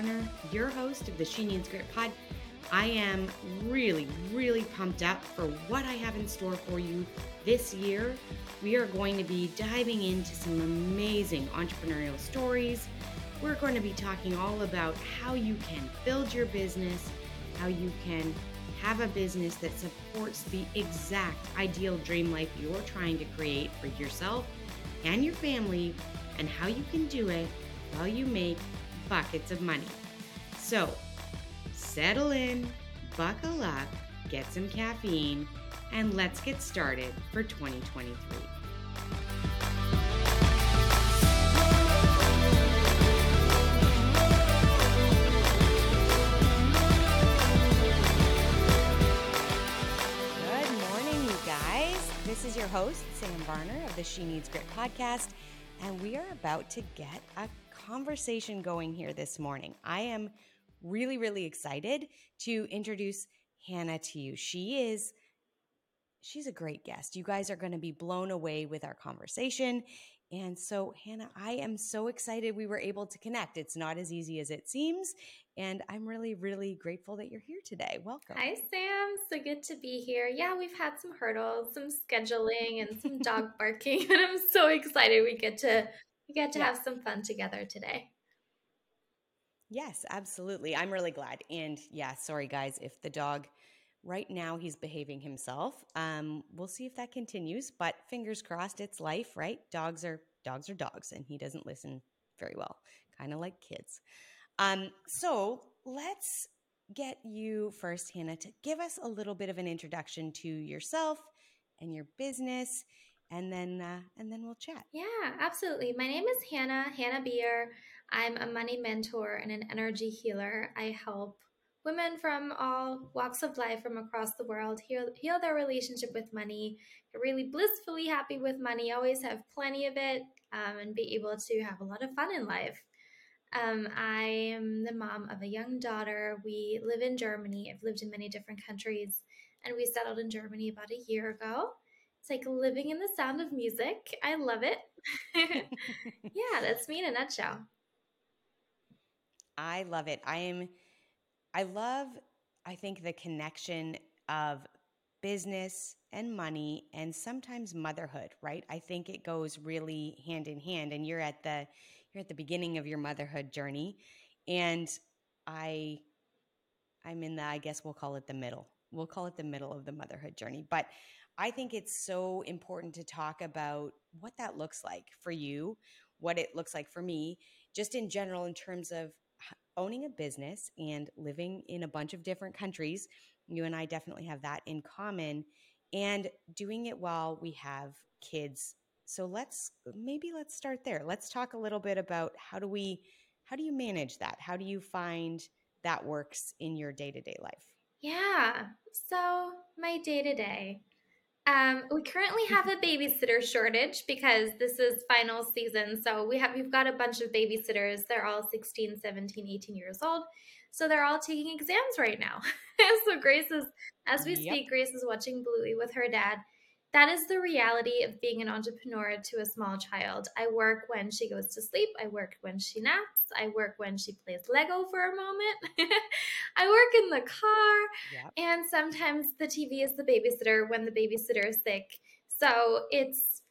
Varner, your host of the She Needs Grit Pod. I am really, really pumped up for what I have in store for you this year. We are going to be diving into some amazing entrepreneurial stories. We're going to be talking all about how you can build your business, how you can have a business that supports the exact ideal dream life you're trying to create for yourself and your family, and how you can do it while you make buckets of money. So, settle in, buckle up, get some caffeine, and let's get started for 2023. This is your host, Sam Varner of the She Needs Grit podcast, and we are about to get a conversation going here this morning. I am really, really excited to introduce Hanna to you. She is she's a great guest. You guys are going to be blown away with our conversation. And so, Hanna, I am so excited we were able to connect. It's not as easy as it seems. And I'm really, really grateful that you're here today. Welcome. Hi, Sam. So good to be here. Yeah, we've had some hurdles, some scheduling, and some dog barking, and I'm so excited we get to we get to yeah. have some fun together today. Yes, absolutely. I'm really glad. And yeah, sorry guys, if the dog right now he's behaving himself. Um, we'll see if that continues, but fingers crossed, it's life, right? Dogs are dogs are dogs, and he doesn't listen very well, kind of like kids. Um, so let's get you first, Hanna, to give us a little bit of an introduction to yourself and your business, and then uh, and then we'll chat. Yeah, absolutely. My name is Hanna Hanna Bier. I'm a money mentor and an energy healer. I help women from all walks of life from across the world heal, heal their relationship with money, get really blissfully happy with money, always have plenty of it, um, and be able to have a lot of fun in life. Um, I am the mom of a young daughter. We live in Germany. I've lived in many different countries, and we settled in Germany about a year ago. It's like living in the sound of music. I love it. yeah, that's me in a nutshell. I love it. I am, I love, I think, the connection of business and money and sometimes motherhood, right? I think it goes really hand in hand. And you're at the, you're at the beginning of your motherhood journey and i i'm in the i guess we'll call it the middle we'll call it the middle of the motherhood journey but i think it's so important to talk about what that looks like for you what it looks like for me just in general in terms of owning a business and living in a bunch of different countries you and i definitely have that in common and doing it while we have kids so let's maybe let's start there. Let's talk a little bit about how do we how do you manage that? How do you find that works in your day-to-day life? Yeah. So, my day-to-day um, we currently have a babysitter shortage because this is final season. So we have we've got a bunch of babysitters. They're all 16, 17, 18 years old. So they're all taking exams right now. so Grace is as we yep. speak, Grace is watching Bluey with her dad that is the reality of being an entrepreneur to a small child. I work when she goes to sleep. I work when she naps. I work when she plays Lego for a moment. I work in the car. Yep. And sometimes the TV is the babysitter when the babysitter is sick. So it's,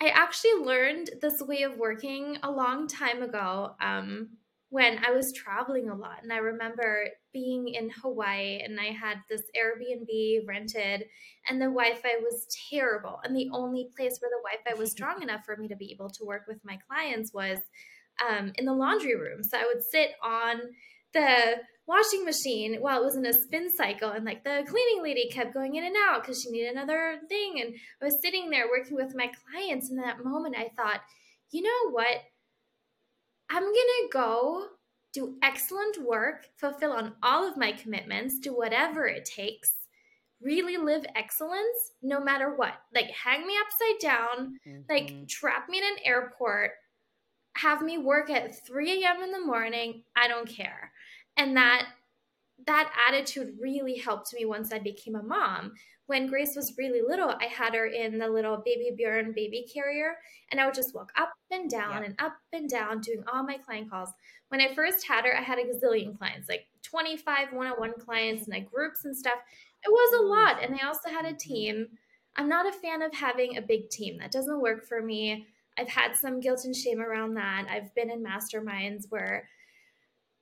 I actually learned this way of working a long time ago. Um, when I was traveling a lot. And I remember being in Hawaii and I had this Airbnb rented, and the Wi Fi was terrible. And the only place where the Wi Fi was strong enough for me to be able to work with my clients was um, in the laundry room. So I would sit on the washing machine while it was in a spin cycle and like the cleaning lady kept going in and out because she needed another thing and i was sitting there working with my clients and in that moment i thought you know what I'm to go do excellent work, fulfill on all of my commitments, do whatever it takes, really live excellence no matter what. Like, hang me upside down, mm-hmm. like, trap me in an airport, have me work at 3 a.m. in the morning. I don't care. And that that attitude really helped me once I became a mom. When Grace was really little, I had her in the little baby Bjorn baby carrier, and I would just walk up and down and up and down doing all my client calls. When I first had her, I had a gazillion clients, like 25 one on one clients and like groups and stuff. It was a lot. And I also had a team. I'm not a fan of having a big team, that doesn't work for me. I've had some guilt and shame around that. I've been in masterminds where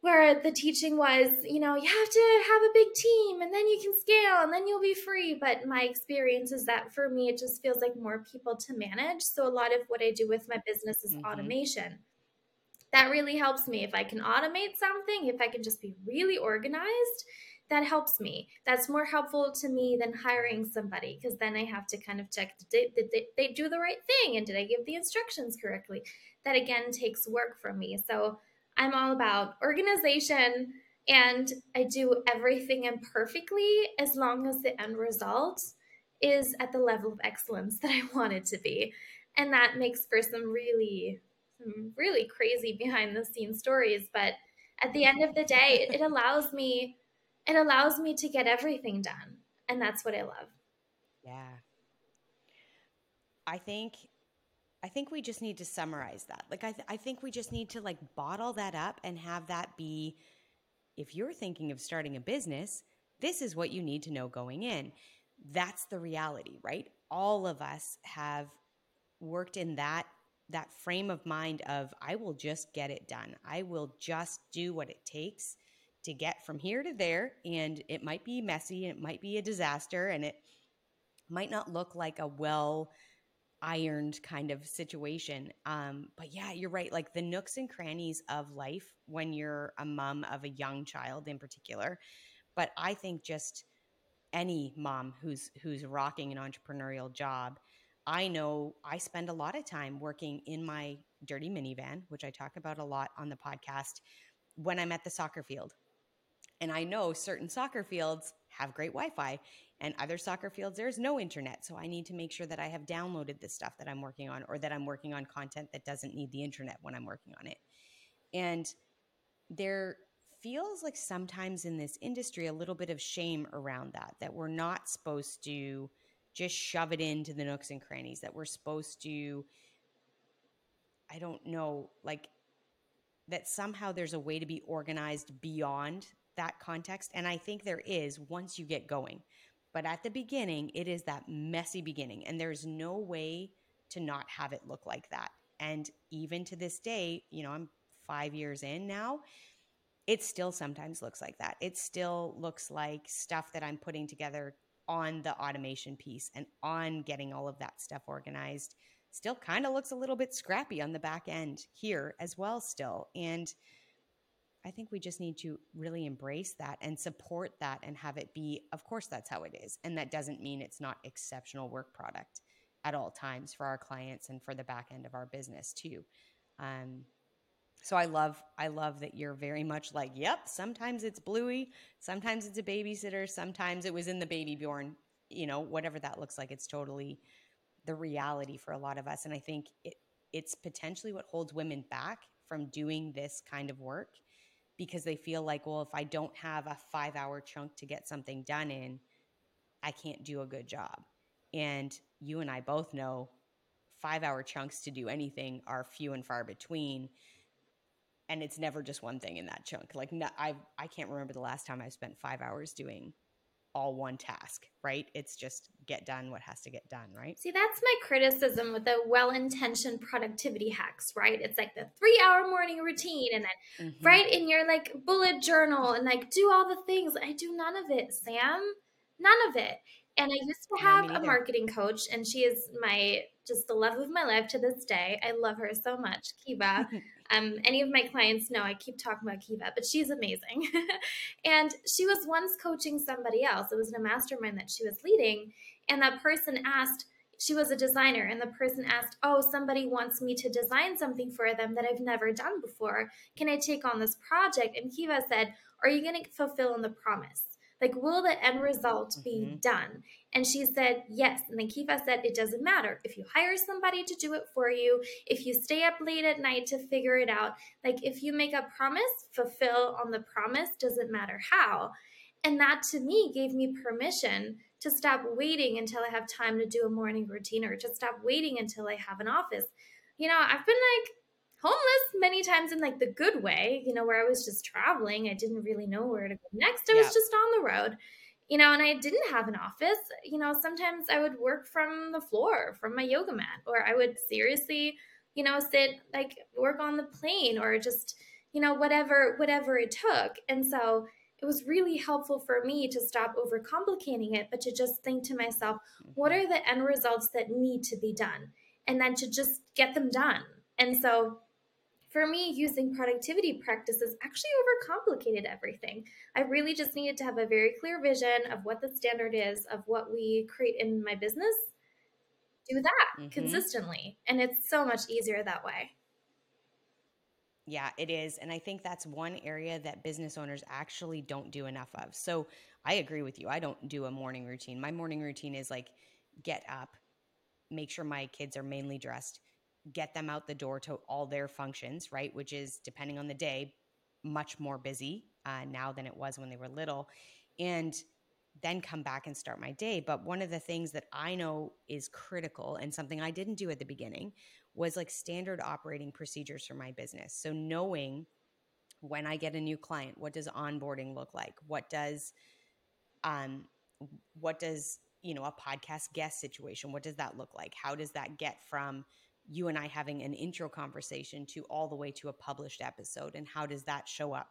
where the teaching was, you know, you have to have a big team and then you can scale and then you'll be free. But my experience is that for me, it just feels like more people to manage. So a lot of what I do with my business is mm-hmm. automation. That really helps me. If I can automate something, if I can just be really organized, that helps me. That's more helpful to me than hiring somebody because then I have to kind of check did, did, did they do the right thing and did I give the instructions correctly? That again takes work from me. So I'm all about organization and I do everything imperfectly as long as the end result is at the level of excellence that I want it to be. And that makes for some really, some really crazy behind the scenes stories. But at the end of the day, it allows me, it allows me to get everything done. And that's what I love. Yeah. I think I think we just need to summarize that. Like, I, th- I think we just need to like bottle that up and have that be if you're thinking of starting a business, this is what you need to know going in. That's the reality, right? All of us have worked in that that frame of mind of I will just get it done. I will just do what it takes to get from here to there and it might be messy and it might be a disaster and it might not look like a well ironed kind of situation. Um, but yeah, you're right. Like the nooks and crannies of life when you're a mom of a young child in particular. But I think just any mom who's who's rocking an entrepreneurial job, I know I spend a lot of time working in my dirty minivan, which I talk about a lot on the podcast, when I'm at the soccer field. And I know certain soccer fields have great Wi Fi and other soccer fields there's no internet so i need to make sure that i have downloaded the stuff that i'm working on or that i'm working on content that doesn't need the internet when i'm working on it. And there feels like sometimes in this industry a little bit of shame around that that we're not supposed to just shove it into the nooks and crannies that we're supposed to i don't know like that somehow there's a way to be organized beyond that context and i think there is once you get going but at the beginning, it is that messy beginning. And there's no way to not have it look like that. And even to this day, you know, I'm five years in now, it still sometimes looks like that. It still looks like stuff that I'm putting together on the automation piece and on getting all of that stuff organized still kind of looks a little bit scrappy on the back end here as well still and I think we just need to really embrace that and support that and have it be, of course, that's how it is. And that doesn't mean it's not exceptional work product at all times for our clients and for the back end of our business too. Um, so I love, I love that you're very much like, yep, sometimes it's Bluey, sometimes it's a babysitter, sometimes it was in the baby Bjorn, you know, whatever that looks like, it's totally the reality for a lot of us. And I think it, it's potentially what holds women back from doing this kind of work because they feel like, well, if I don't have a five hour chunk to get something done in, I can't do a good job. And you and I both know five hour chunks to do anything are few and far between. And it's never just one thing in that chunk. Like, no, I, I can't remember the last time I spent five hours doing all one task, right? It's just get done what has to get done, right? See, that's my criticism with the well intentioned productivity hacks, right? It's like the three hour morning routine and then mm-hmm. write in your like bullet journal and like do all the things. I do none of it, Sam. None of it. And I used to have no, a marketing coach, and she is my just the love of my life to this day. I love her so much, Kiva. um, any of my clients know I keep talking about Kiva, but she's amazing. and she was once coaching somebody else. It was in a mastermind that she was leading, and that person asked. She was a designer, and the person asked, "Oh, somebody wants me to design something for them that I've never done before. Can I take on this project?" And Kiva said, "Are you going to fulfill on the promise?" Like, will the end result mm-hmm. be done? And she said, yes. And then Kiva said, it doesn't matter. If you hire somebody to do it for you, if you stay up late at night to figure it out, like if you make a promise, fulfill on the promise, doesn't matter how. And that to me gave me permission to stop waiting until I have time to do a morning routine or to stop waiting until I have an office. You know, I've been like homeless many times in like the good way, you know, where I was just traveling. I didn't really know where to go next. I was just on the road you know, and I didn't have an office, you know, sometimes I would work from the floor, from my yoga mat, or I would seriously, you know, sit like work on the plane or just, you know, whatever, whatever it took. And so it was really helpful for me to stop overcomplicating it, but to just think to myself, what mm-hmm. are the end results that need to be done? And then to just get them done. And so for me, using productivity practices actually overcomplicated everything. I really just needed to have a very clear vision of what the standard is, of what we create in my business. Do that mm-hmm. consistently. And it's so much easier that way. Yeah, it is. And I think that's one area that business owners actually don't do enough of. So I agree with you. I don't do a morning routine. My morning routine is like get up, make sure my kids are mainly dressed, get them out the door to all their functions, right? Which is, depending on the day, much more busy uh, now than it was when they were little. And then come back and start my day. But one of the things that I know is critical and something I didn't do at the beginning was like standard operating procedures for my business. So knowing when I get a new client, what does onboarding look like? What does um what does, you know, a podcast guest situation, what does that look like? How does that get from you and I having an intro conversation to all the way to a published episode and how does that show up?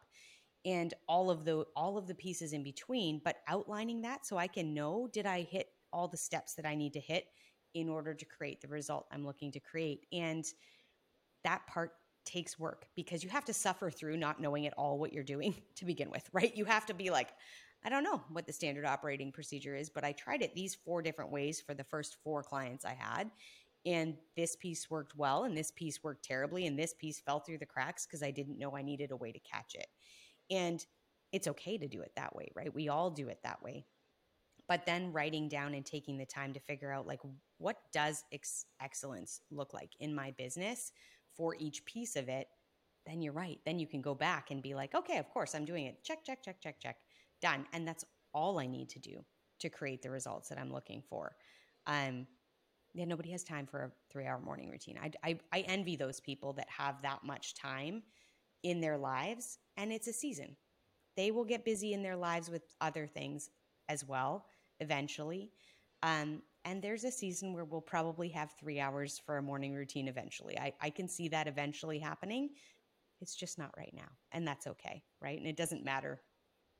And all of the all of the pieces in between but outlining that so I can know did I hit all the steps that I need to hit in order to create the result I'm looking to create? And that part takes work because you have to suffer through not knowing at all what you're doing to begin with right? You have to be like I don't know what the standard operating procedure is, but I tried it these four different ways for the first four clients I had and this piece worked well and this piece worked terribly and this piece fell through the cracks because I didn't know I needed a way to catch it. And it's okay to do it that way, right? We all do it that way. But then writing down and taking the time to figure out like what does ex- excellence look like in my business for each piece of it, then you're right. Then you can go back and be like, okay, of course I'm doing it. Check, check, check, check, check. Done. And that's all I need to do to create the results that I'm looking for. Um, yeah, nobody has time for a three hour morning routine. I, I, I envy those people that have that much time in their lives, and it's a season. They will get busy in their lives with other things as well eventually. Um, and there's a season where we'll probably have three hours for a morning routine eventually. I, I can see that eventually happening. It's just not right now. And that's okay, right? And it doesn't matter.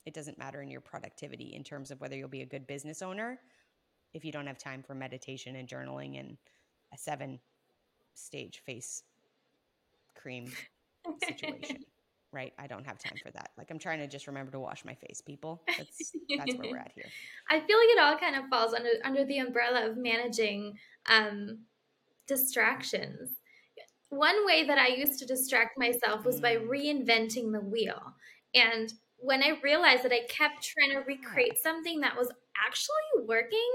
It doesn't matter in your productivity in terms of whether you'll be a good business owner if you don't have time for meditation and journaling and a seven stage face cream situation. right? I don't have time for that. Like I'm trying to just remember to wash my face, people. That's that's where we're at here. I feel like it all kind of falls under under the umbrella of managing um, distractions. One way that I used to distract myself was mm. by reinventing the wheel. And when I realized that I kept trying to recreate something that was actually working,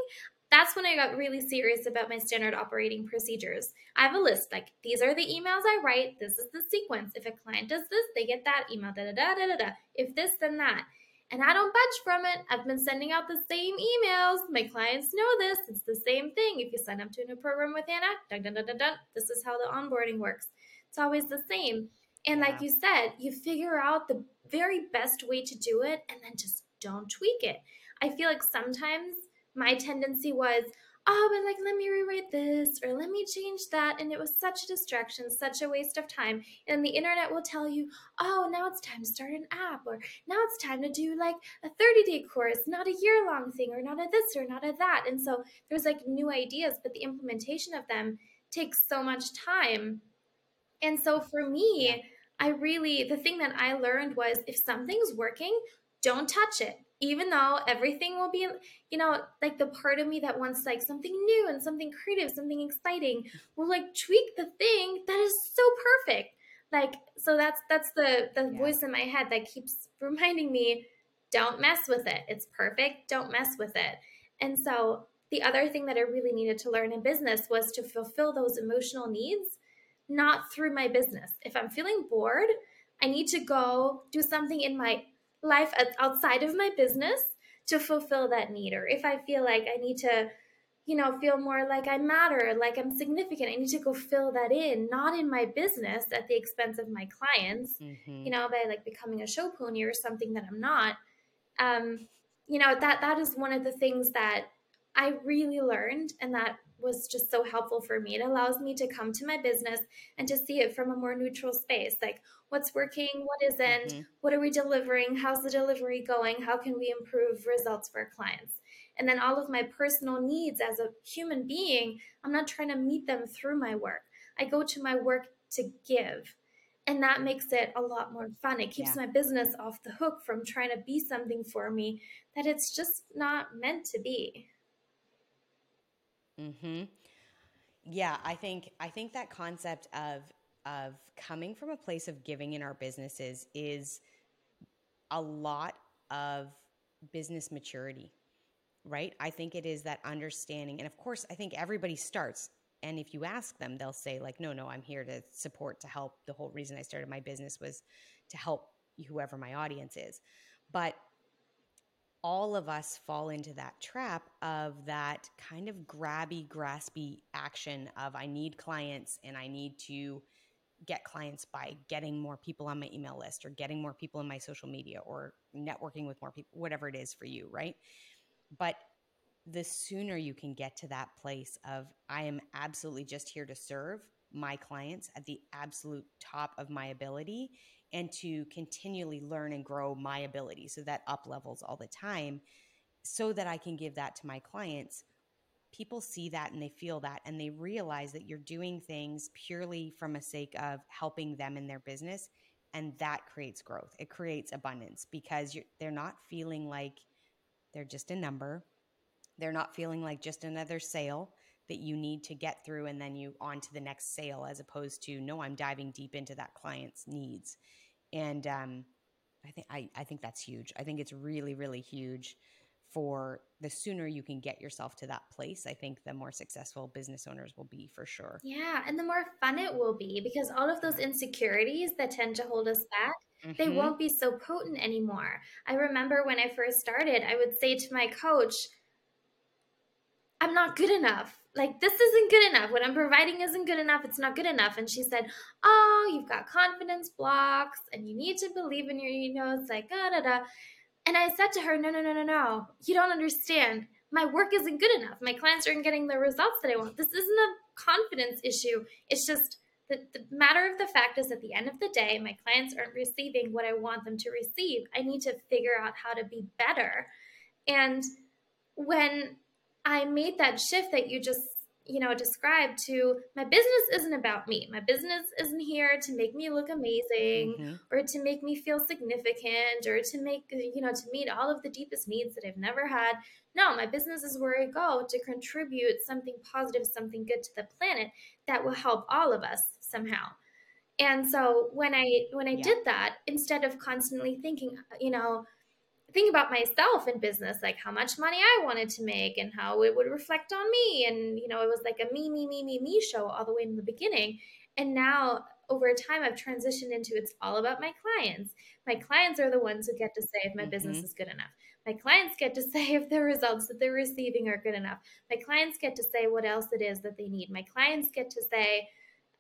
that's when I got really serious about my standard operating procedures. I have a list like these are the emails I write, this is the sequence. If a client does this, they get that email, da da da da da da. If this, then that. And I don't budge from it. I've been sending out the same emails. My clients know this. It's the same thing. If you sign up to a new program with Hanna, dun, dun, dun, dun, dun, this is how the onboarding works. It's always the same. And like you said, you figure out the very best way to do it and then just don't tweak it. I feel like sometimes my tendency was, oh, but like, let me rewrite this or let me change that. And it was such a distraction, such a waste of time. And the internet will tell you, oh, now it's time to start an app or now it's time to do like a 30 day course, not a year long thing or not a this or not a that. And so there's like new ideas, but the implementation of them takes so much time. And so for me, I really, the thing that I learned was if something's working, don't touch it even though everything will be you know like the part of me that wants like something new and something creative something exciting will like tweak the thing that is so perfect like so that's that's the the yeah. voice in my head that keeps reminding me don't mess with it. It's perfect. Don't mess with it. And so the other thing that I really needed to learn in business was to fulfill those emotional needs, not through my business. If I'm feeling bored, I need to go do something in my life outside of my business to fulfill that need. Or if I feel like I need to, you know, feel more like I matter, like I'm significant, I need to go fill that in, not in my business at the expense of my clients, mm-hmm. you know, by like becoming a show pony or something that I'm not. Um, you know, that that is one of the things that I really learned and that was just so helpful for me. It allows me to come to my business and to see it from a more neutral space. Like what's working, what isn't, mm-hmm. what are we delivering, how's the delivery going, how can we improve results for our clients. And then all of my personal needs as a human being, I'm not trying to meet them through my work. I go to my work to give. And that makes it a lot more fun. It keeps yeah. my business off the hook from trying to be something for me that it's just not meant to be. Mhm. Yeah, I think I think that concept of of coming from a place of giving in our businesses is a lot of business maturity, right? I think it is that understanding. And of course, I think everybody starts. And if you ask them, they'll say, like, no, no, I'm here to support, to help. The whole reason I started my business was to help whoever my audience is. But all of us fall into that trap of that kind of grabby, graspy action of I need clients and I need to get clients by getting more people on my email list or getting more people in my social media or networking with more people, whatever it is for you, right? But the sooner you can get to that place of I am absolutely just here to serve my clients at the absolute top of my ability and to continually learn and grow my ability so that up levels all the time so that I can give that to my clients. People see that and they feel that and they realize that you're doing things purely from a sake of helping them in their business. And that creates growth. It creates abundance because they're not feeling like they're just a number. They're not feeling like just another sale that you need to get through and then you on to the next sale as opposed to no i'm diving deep into that client's needs and um, i think I, I think that's huge i think it's really really huge for the sooner you can get yourself to that place i think the more successful business owners will be for sure yeah and the more fun it will be because all of those insecurities that tend to hold us back Mm-hmm. they won't be so potent anymore. I remember when I first started, I would say to my coach, I'm not good enough. Like this isn't good enough. What i'm providing isn't good enough. It's not good enough. And she said oh you've got confidence blocks and you need to believe in your you know it's like da da da. And i said to her no no no no no. You don't understand. My work isn't good enough. My clients aren't getting the results that i want. This isn't a confidence issue. It's just the, the matter of the fact is at the end of the day my clients aren't receiving what i want them to receive. I need to figure out how to be better. And when I made that shift that you just you know described to my business isn't about me my business isn't here to make me look amazing mm-hmm. or to make me feel significant or to make you know to meet all of the deepest needs that i've never had no my business is where i go to contribute something positive something good to the planet that will help all of us somehow and so when i when i yeah. did that instead of constantly thinking you know think about myself in business, like how much money I wanted to make and how it would reflect on me. And, you know, it was like a me, me, me, me, me show all the way in the beginning. And now over time, I've transitioned into it's all about my clients. My clients are the ones who get to say if my mm-hmm. business is good enough. My clients get to say if the results that they're receiving are good enough. My clients get to say what else it is that they need. My clients get to say,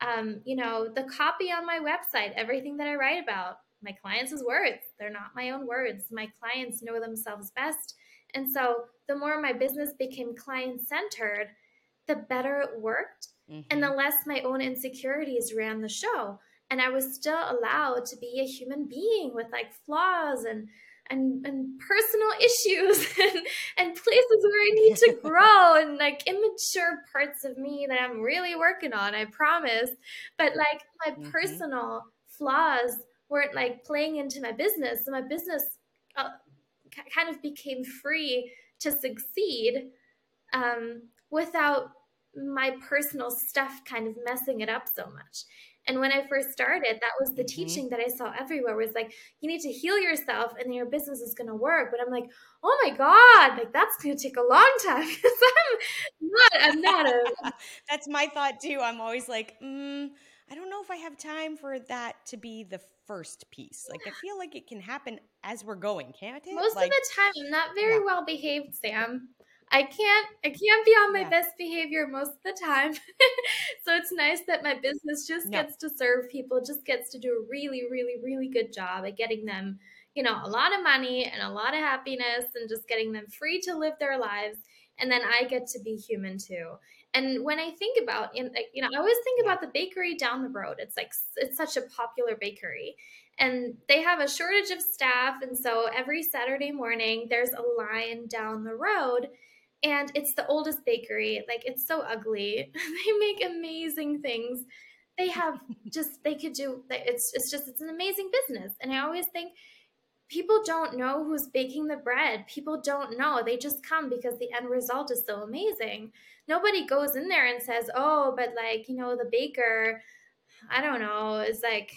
um, you know, the copy on my website, everything that I write about, my clients' words. They're not my own words. My clients know themselves best. And so the more my business became client centered, the better it worked mm-hmm. and the mm-hmm. less my own insecurities ran the show. And I was still allowed to be a human being with like flaws and and, and personal issues and, and places where I need to grow and like immature parts of me that I'm really working on, I promise. But like my mm-hmm. personal flaws weren't like playing into my business. So my business uh, kind of became free to succeed um, without my personal stuff kind of messing it up so much. And when I first started, that was the mm-hmm. teaching that I saw everywhere was like, you need to heal yourself and then your business is going to work. But I'm like, oh my God, like that's going to take a long time I'm not, I'm not a. that's my thought too. I'm always like, mm, I don't know if I have time for that to be the first piece. Like I feel like it can happen as we're going, can't it? Most like, of the time, I'm not very yeah. well behaved, Sam. I can't I can't be on my yeah. best behavior most of the time. so it's nice that my business just no. gets to serve people, just gets to do a really, really, really good job at getting them, you know, a lot of money and a lot of happiness and just getting them free to live their lives. And then I get to be human too. And when I think about, you know, I always think about the bakery down the road. It's like it's such a popular bakery, and they have a shortage of staff, and so every Saturday morning there's a line down the road and it's the oldest bakery. Like it's so ugly. they make amazing things. They have just they could do it's it's just it's an amazing business. And I always think people don't know who's baking the bread. People don't know. They just come because the end result is so amazing. Nobody goes in there and says, "Oh, but like, you know, the baker I don't know, is like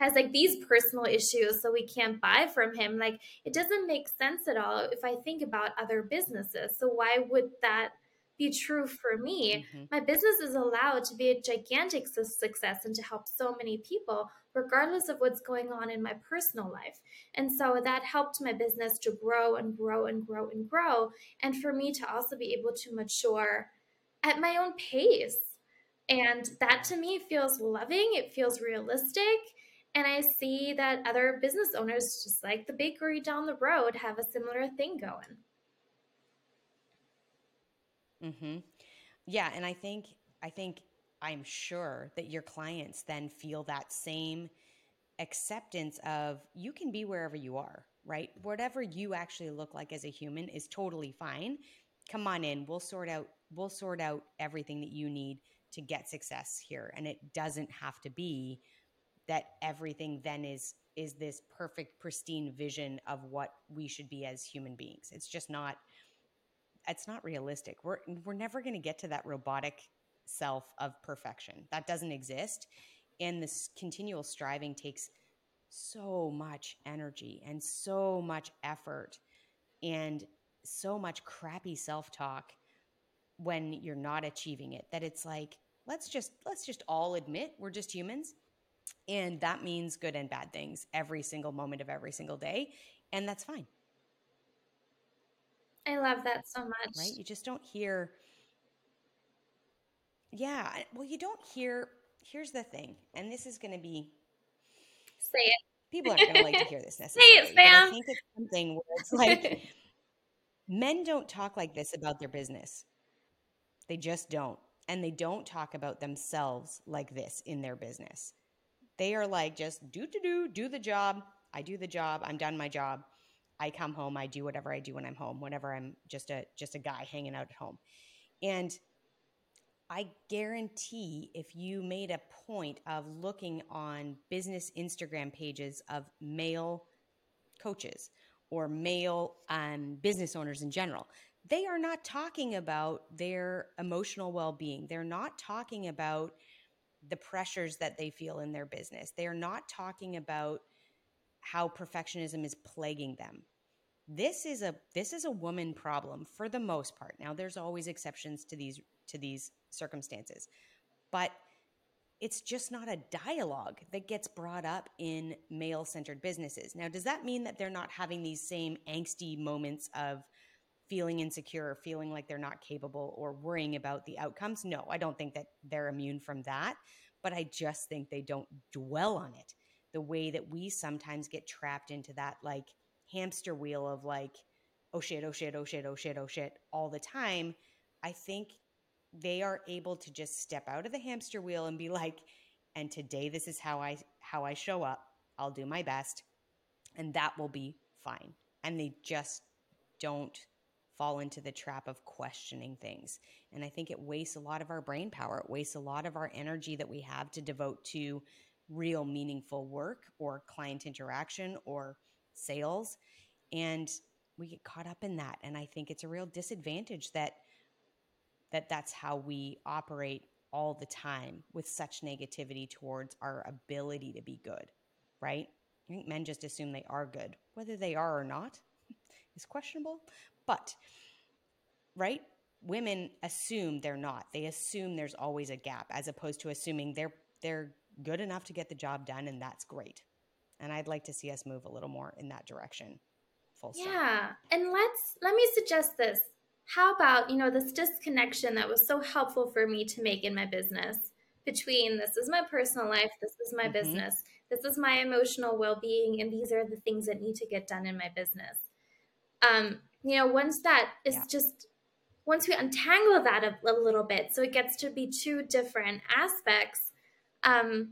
has like these personal issues so we can't buy from him like it doesn't make sense at all if i think about other businesses so why would that be true for me mm-hmm. my business is allowed to be a gigantic success and to help so many people regardless of what's going on in my personal life and so that helped my business to grow and grow and grow and grow and for me to also be able to mature at my own pace and that to me feels loving it feels realistic and I see that other business owners, just like the bakery down the road, have a similar thing going. Mm-hmm. Yeah, and I think I think I'm sure that your clients then feel that same acceptance of you can be wherever you are, right? Whatever you actually look like as a human is totally fine. Come on in. We'll sort out we'll sort out everything that you need to get success here and it doesn't have to be that everything then is is this perfect pristine vision of what we should be as human beings it's just not it's not realistic we're we're never going to get to that robotic self of perfection that doesn't exist and this continual striving takes so much energy and so much effort and so much crappy self-talk when you're not achieving it that it's like let's just let's just all admit we're just humans and that means good and bad things every single moment of every single day. And that's fine. I love that so much. Right? You just don't hear. Yeah. Well, you don't hear. Here's the thing. And this is going to be. Say it. People aren't going to like to hear this necessarily. Say it, Sam. I think it's something where it's like men don't talk like this about their business. They just don't. And they don't talk about themselves like this in their business. They are like just do to do, do the job. I do the job. I'm done my job. I come home. I do whatever I do when I'm home. Whenever I'm just a just a guy hanging out at home, and I guarantee if you made a point of looking on business Instagram pages of male coaches or male um, business owners in general, they are not talking about their emotional well being. They're not talking about the pressures that they feel in their business. They are not talking about how perfectionism is plaguing them. This is a this is a woman problem for the most part. Now there's always exceptions to these to these circumstances. But it's just not a dialogue that gets brought up in male-centered businesses. Now, does that mean that they're not having these same angsty moments of feeling insecure, or feeling like they're not capable, or worrying about the outcomes. No, I don't think that they're immune from that, but I just think they don't dwell on it the way that we sometimes get trapped into that like hamster wheel of like, oh shit, oh shit, oh shit, oh shit, oh shit, all the time. I think they are able to just step out of the hamster wheel and be like, and today this is how I how I show up. I'll do my best and that will be fine. And they just don't fall into the trap of questioning things. And I think it wastes a lot of our brain power. It wastes a lot of our energy that we have to devote to real meaningful work or client interaction or sales. And we get caught up in that. And I think it's a real disadvantage that that that's how we operate all the time with such negativity towards our ability to be good, right? I think men just assume they are good. Whether they are or not is questionable, but right? Women assume they're not. They assume there's always a gap as opposed to assuming they're they're good enough to get the job done and that's great. And I'd like to see us move a little more in that direction. Full stop. Yeah. And let's let me suggest this. How about, you know, this disconnection that was so helpful for me to make in my business between this is my personal life, this is my mm-hmm. business, this is my emotional well-being and these are the things that need to get done in my business. Um, you know, once that is yeah. just once we untangle that a, a, little bit so it gets to be two different aspects um,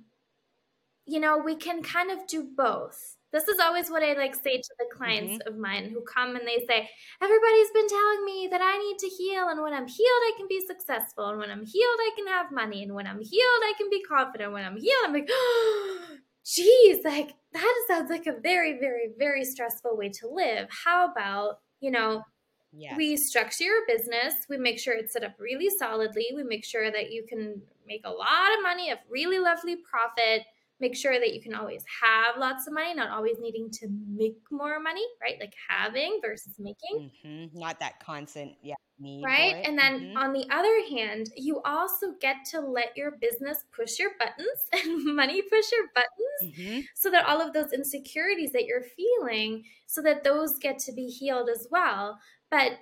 you know, we can kind of do both. This is always what I like say to the clients mm-hmm. of mine who come and they say, Everybody's been telling me that I need to heal, and when I'm healed, I can be successful, and when I'm healed, I can have money, and when I'm healed, I can be confident. When I'm healed, I'm like, oh, geez, like that sounds like a very, very, very stressful way to live. How about, you know, Yes. We structure your business. We make sure it's set up really solidly. We make sure that you can make a lot of money, have really lovely profit. Make sure that you can always have lots of money, not always needing to make more money, right? Like having versus making. Mm-hmm. Not that constant, yeah. right. And then mm-hmm. on the other hand, you also get to let your business push your buttons and money push your buttons mm-hmm. so that all of those insecurities that you're feeling, so that those get to be healed as well but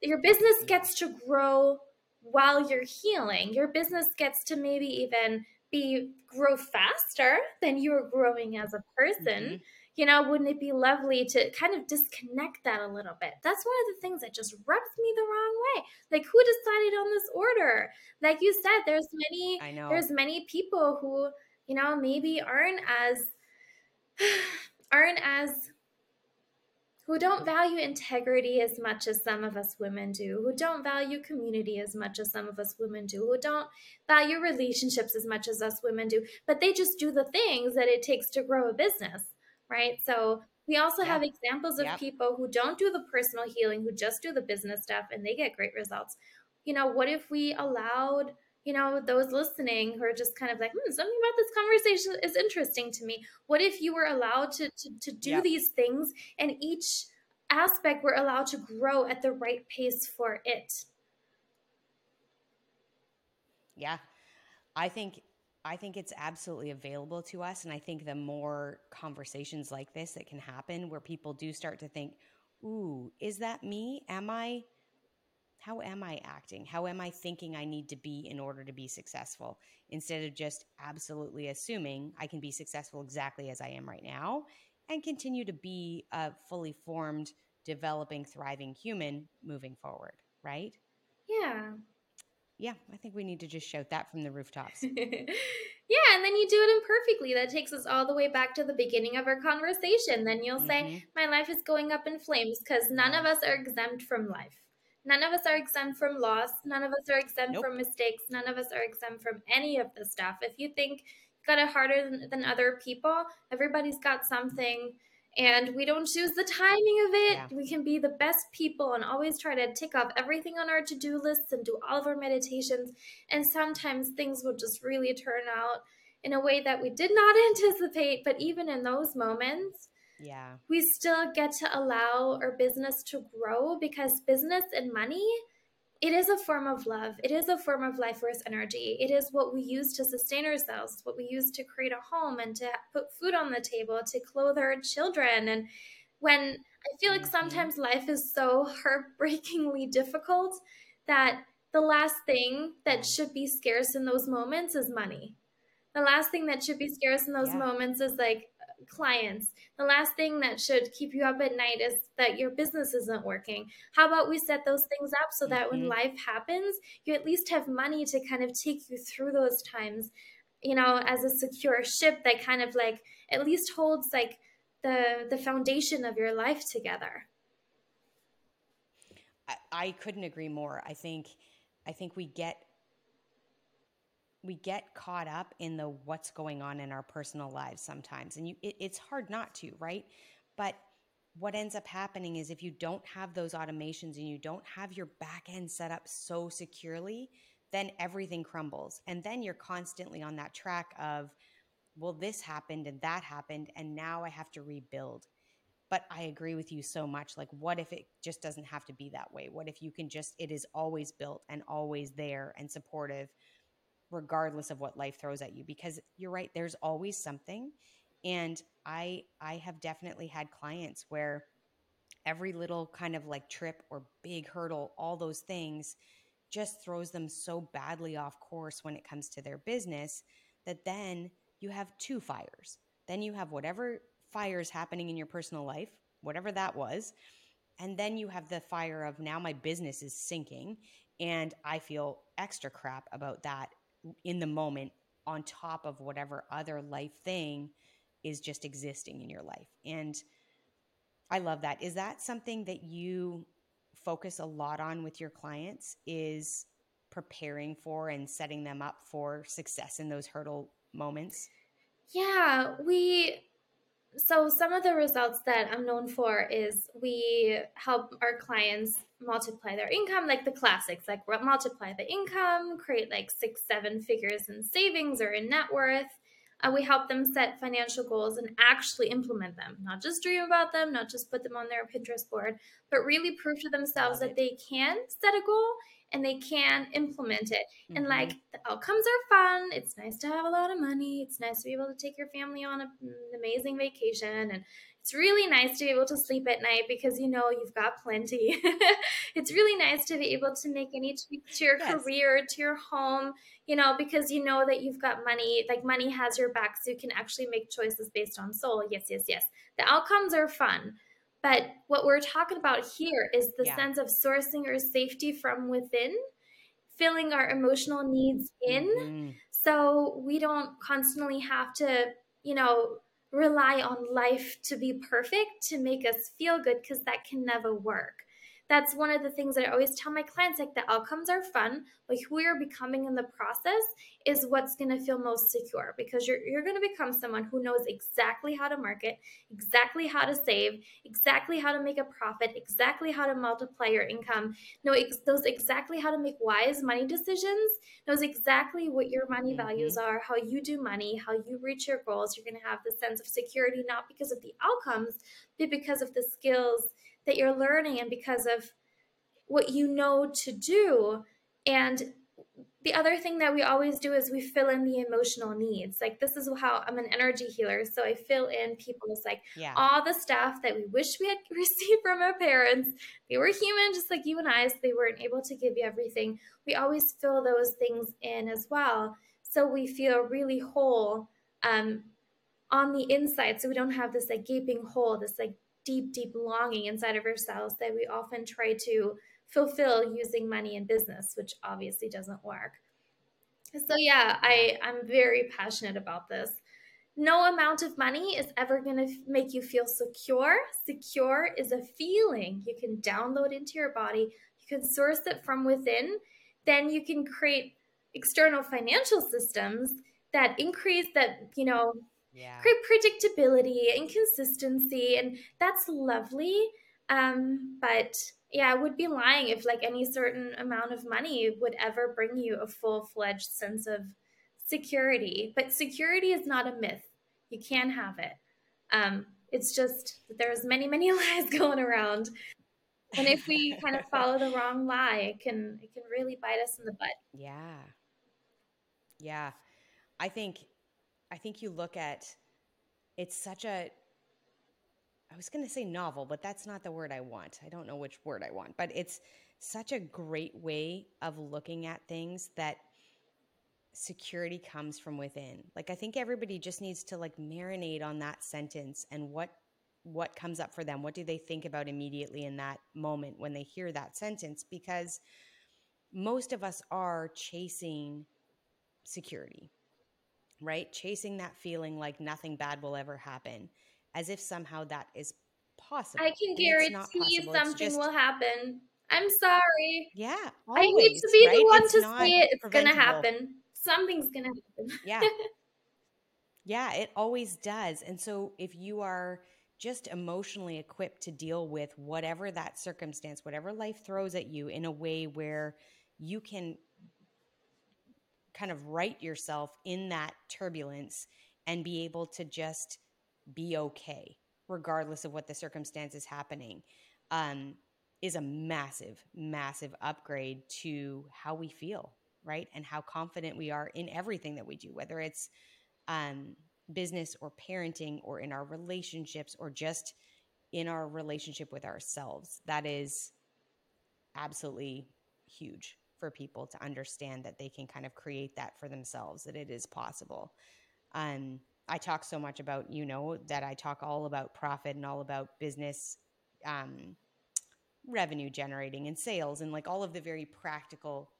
your business gets to grow while you're healing. Your business gets to maybe even be grow faster than you are growing as a person. Mm-hmm. You know, wouldn't it be lovely to kind of disconnect that a little bit? That's one of the things that just rubs me the wrong way. Like who decided on this order? Like you said, there's many I know. there's many people who, you know, maybe aren't as aren't as who don't value integrity as much as some of us women do, who don't value community as much as some of us women do, who don't value relationships as much as us women do, but they just do the things that it takes to grow a business, right? So we also have examples of people who don't do the personal healing, who just do the business stuff, and they get great results. You know, what if we allowed you know, those listening who are just kind of like, hmm, something about this conversation is interesting to me. What if you were allowed to to, to do yep. these things and each aspect were allowed to grow at the right pace for it? Yeah. I think I think it's absolutely available to us and I think the more conversations like this that can happen where people do start to think, "Ooh, is that me? Am I how am I acting? How am I thinking I need to be in order to be successful? Instead of just absolutely assuming I can be successful exactly as I am right now and continue to be a fully formed, developing, thriving human moving forward, right? Yeah. Yeah, I think we need to just shout that from the rooftops. yeah, and then you do it imperfectly. That takes us all the way back to the beginning of our conversation. Then you'll mm-hmm. say, My life is going up in flames because none of us are exempt from life. None of us are exempt from loss. None of us are exempt nope. from mistakes. None of us are exempt from any of the stuff. If you think you got it harder than, than other people, everybody's got something and we don't choose the timing of it. Yeah. We can be the best people and always try to tick off everything on our to do lists and do all of our meditations. And sometimes things will just really turn out in a way that we did not anticipate. But even in those moments, yeah. We still get to allow our business to grow because business and money it is a form of love. It is a form of life force energy. It is what we use to sustain ourselves what we use to create a home and to put food on the table to clothe our children. And when i feel like mm-hmm. sometimes life is so heartbreakingly difficult that the last thing that should be scarce in those moments is money. The last thing that should be scarce in those yeah. moments is like clients. The last thing that should keep you up at night is that your business isn't working. How about we set those things up so that mm-hmm. when life happens, you at least have money to kind of take you through those times, you know, as a secure ship that kind of like at least holds like the the foundation of your life together. I, I couldn't agree more. I think I think we get we get caught up in the what's going on in our personal lives sometimes and you it, it's hard not to right but what ends up happening is if you don't have those automations and you don't have your back end set up so securely then everything crumbles. And then you're constantly on that track of, well, this happened and that happened, and now I have to rebuild. But I agree with you so much. Like, what if it just doesn't have to be that way? What if you can just, it is always built and always there and supportive, regardless of what life throws at you? Because you're right, there's always something. And I, I have definitely had clients where every little kind of like trip or big hurdle, all those things just throws them so badly off course when it comes to their business that then you have two fires. Then you have whatever fires happening in your personal life, whatever that was. And then you have the fire of now my business is sinking and I feel extra crap about that in the moment on top of whatever other life thing is just existing in your life. And I love that. Is that something that you focus a lot on with your clients is preparing for and setting them up for success in those hurdle moments? Yeah, we so some of the results that I'm known for is we help our clients multiply their income, like the classics, like multiply the income, create like six, seven figures in savings or in net worth. Uh, we help them set financial goals and actually implement them, not just dream about them, not just put them on their Pinterest board, but really prove to themselves that they can set a goal and they can implement it. Mm-hmm. And like the outcomes are fun. It's nice to have a lot of money. It's nice to be able to take your family on a, an amazing vacation. And it's really nice to be able to sleep at night because you know you've got plenty. it's really nice to be able to make any tweaks to your yes. career, to your home, you know, because you know that you've got money, like money has your back, so you can actually make choices based on soul. Yes, yes, yes. The outcomes are fun. But what we're talking about here is the yeah. sense of sourcing our safety from within, filling our emotional needs in. Mm-hmm. So we don't constantly have to, you know, rely on life to be perfect to make us feel good because that can never work that's one of the things that I always tell my clients like the outcomes are fun, but who you're becoming in the process is what's going to feel most secure because you're, you're going to become someone who knows exactly how to market, exactly how to save, exactly how to make a profit, exactly how to multiply your income, know ex- knows exactly how to make wise money decisions, knows exactly what your money mm-hmm. values are, how you do money, how you reach your goals. You're going to have the sense of security, not because of the outcomes, but because of the skills that you're learning and because of what you know to do. And the other thing that we always do is we fill in the emotional needs. Like this is how I'm an energy healer, so I fill in people's like yeah. all the stuff that we wish we had received from our parents. They were human, just like you and I. So they weren't able to give you everything. We always fill those things in as well, so we feel really whole um, on the inside. So we don't have this like gaping hole, this like deep, deep longing inside of ourselves that we often try to fulfill using money in business, which obviously doesn't work. So yeah, I, I'm very passionate about this. No amount of money is ever going to make you feel secure. Secure is a feeling you can download into your body. You can source it from within. Then you can create external financial systems that increase that, you know, yeah. create predictability and consistency and that's lovely. Um, but yeah i would be lying if like any certain amount of money would ever bring you a full-fledged sense of security. But security is not a myth. You can have it. Um, it's just that there's many many lies going around. And if we kind of follow the wrong lie it can it can really bite us in the butt. Yeah. Yeah. I think I think you look at it's such a I was going to say novel, but that's not the word I want. I don't know which word I want, but it's such a great way of looking at things that security comes from within. Like I think everybody just needs to like marinate on that sentence and what what comes up for them. What do they think about immediately in that moment when they hear that sentence because most of us are chasing security right? Chasing that feeling like nothing bad will ever happen, as if somehow that is possible. I can guarantee you something just, will happen. I'm sorry. Yeah. Always, I need to be right? the one it's to say it. It's going to happen. Something's going to happen. Yeah. yeah, it always does. And so if you are just emotionally equipped to deal with whatever that circumstance, whatever life throws at you in a way where you can kind of right yourself in that turbulence and be able to just be okay regardless of what the circumstances happening um, is a massive massive upgrade to how we feel right? And how confident we are in everything that we do whether it's um, business or parenting or in our relationships or just in our relationship with ourselves. That is absolutely huge for people to understand that they can kind of create that for themselves, that it is possible. Um, I talk so much about, you know, that I talk all about profit and all about business um, revenue generating and sales and like all of the very practical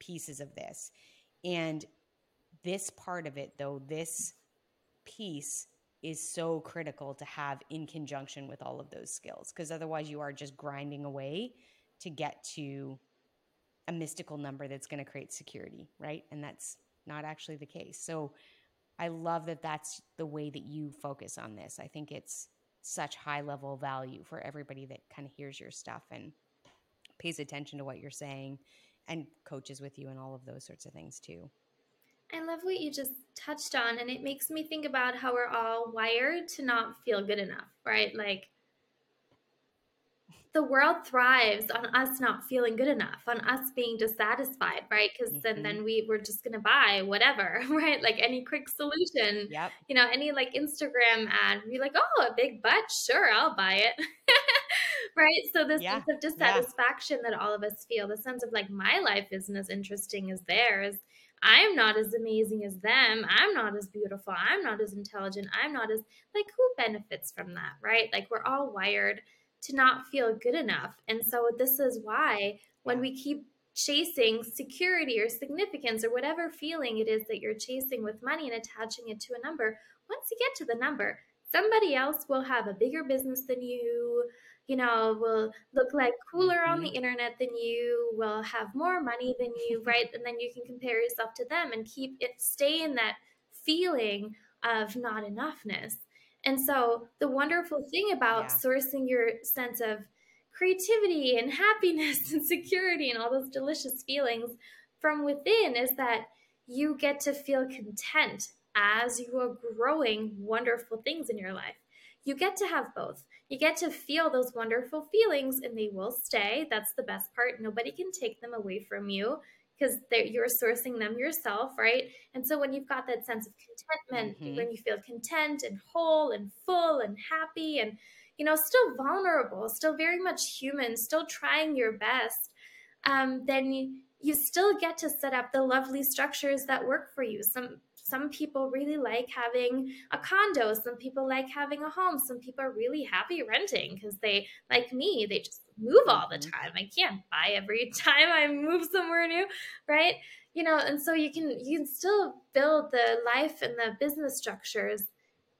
pieces of this. And this part of it, though, this piece is so critical to have in conjunction with all of those skills because otherwise you are just grinding away to get to a mystical number that's going to create security, right? And that's not actually the case. So I love that that's the way that you focus on this. I think it's such high level value for everybody that kind of hears your stuff and pays attention to what you're saying and coaches with you and all of those sorts of things too. I love what you just touched on, and it makes me think about how we're all wired to not feel good enough, right? Like, the world thrives on us not feeling good enough, on us being dissatisfied, right? Because mm-hmm. then then we we're just gonna buy whatever, right? Like any quick solution. Yep. You know, any like Instagram ad, be like, oh, a big butt, sure, I'll buy it. right? So this yeah. sense of dissatisfaction yeah. that all of us feel, the sense of like my life isn't as interesting as theirs. I'm not as amazing as them. I'm not as beautiful. I'm not as intelligent. I'm not as like who benefits from that, right? Like we're all wired to not feel good enough. And so this is why when we keep chasing security or significance or whatever feeling it is that you're chasing with money and attaching it to a number, once you get to the number, somebody else will have a bigger business than you, you know, will look like cooler on the mm-hmm. internet than you, will have more money than you, right? And then you can compare yourself to them and keep it stay in that feeling of not enoughness. And so the wonderful thing about yeah. sourcing your sense of creativity and happiness and security and all those delicious feelings from within is that you get to feel content as you are growing wonderful things in your life. You get to have both. You get to feel those wonderful feelings and they will stay. That's the best part. Nobody can take them away from you because you're sourcing them yourself, right? And so when you've got that sense of contentment, mm-hmm. when you feel content and whole and full and happy and you know still vulnerable, still very much human, still trying your best, um, then you, you still get to set up the lovely structures that work for you. Some some people really like having a condo some people like having a home some people are really happy renting because they like me they just move all the mm-hmm. time. I can't buy every time i move somewhere new right? You know and so you can you can still build the life and the business structures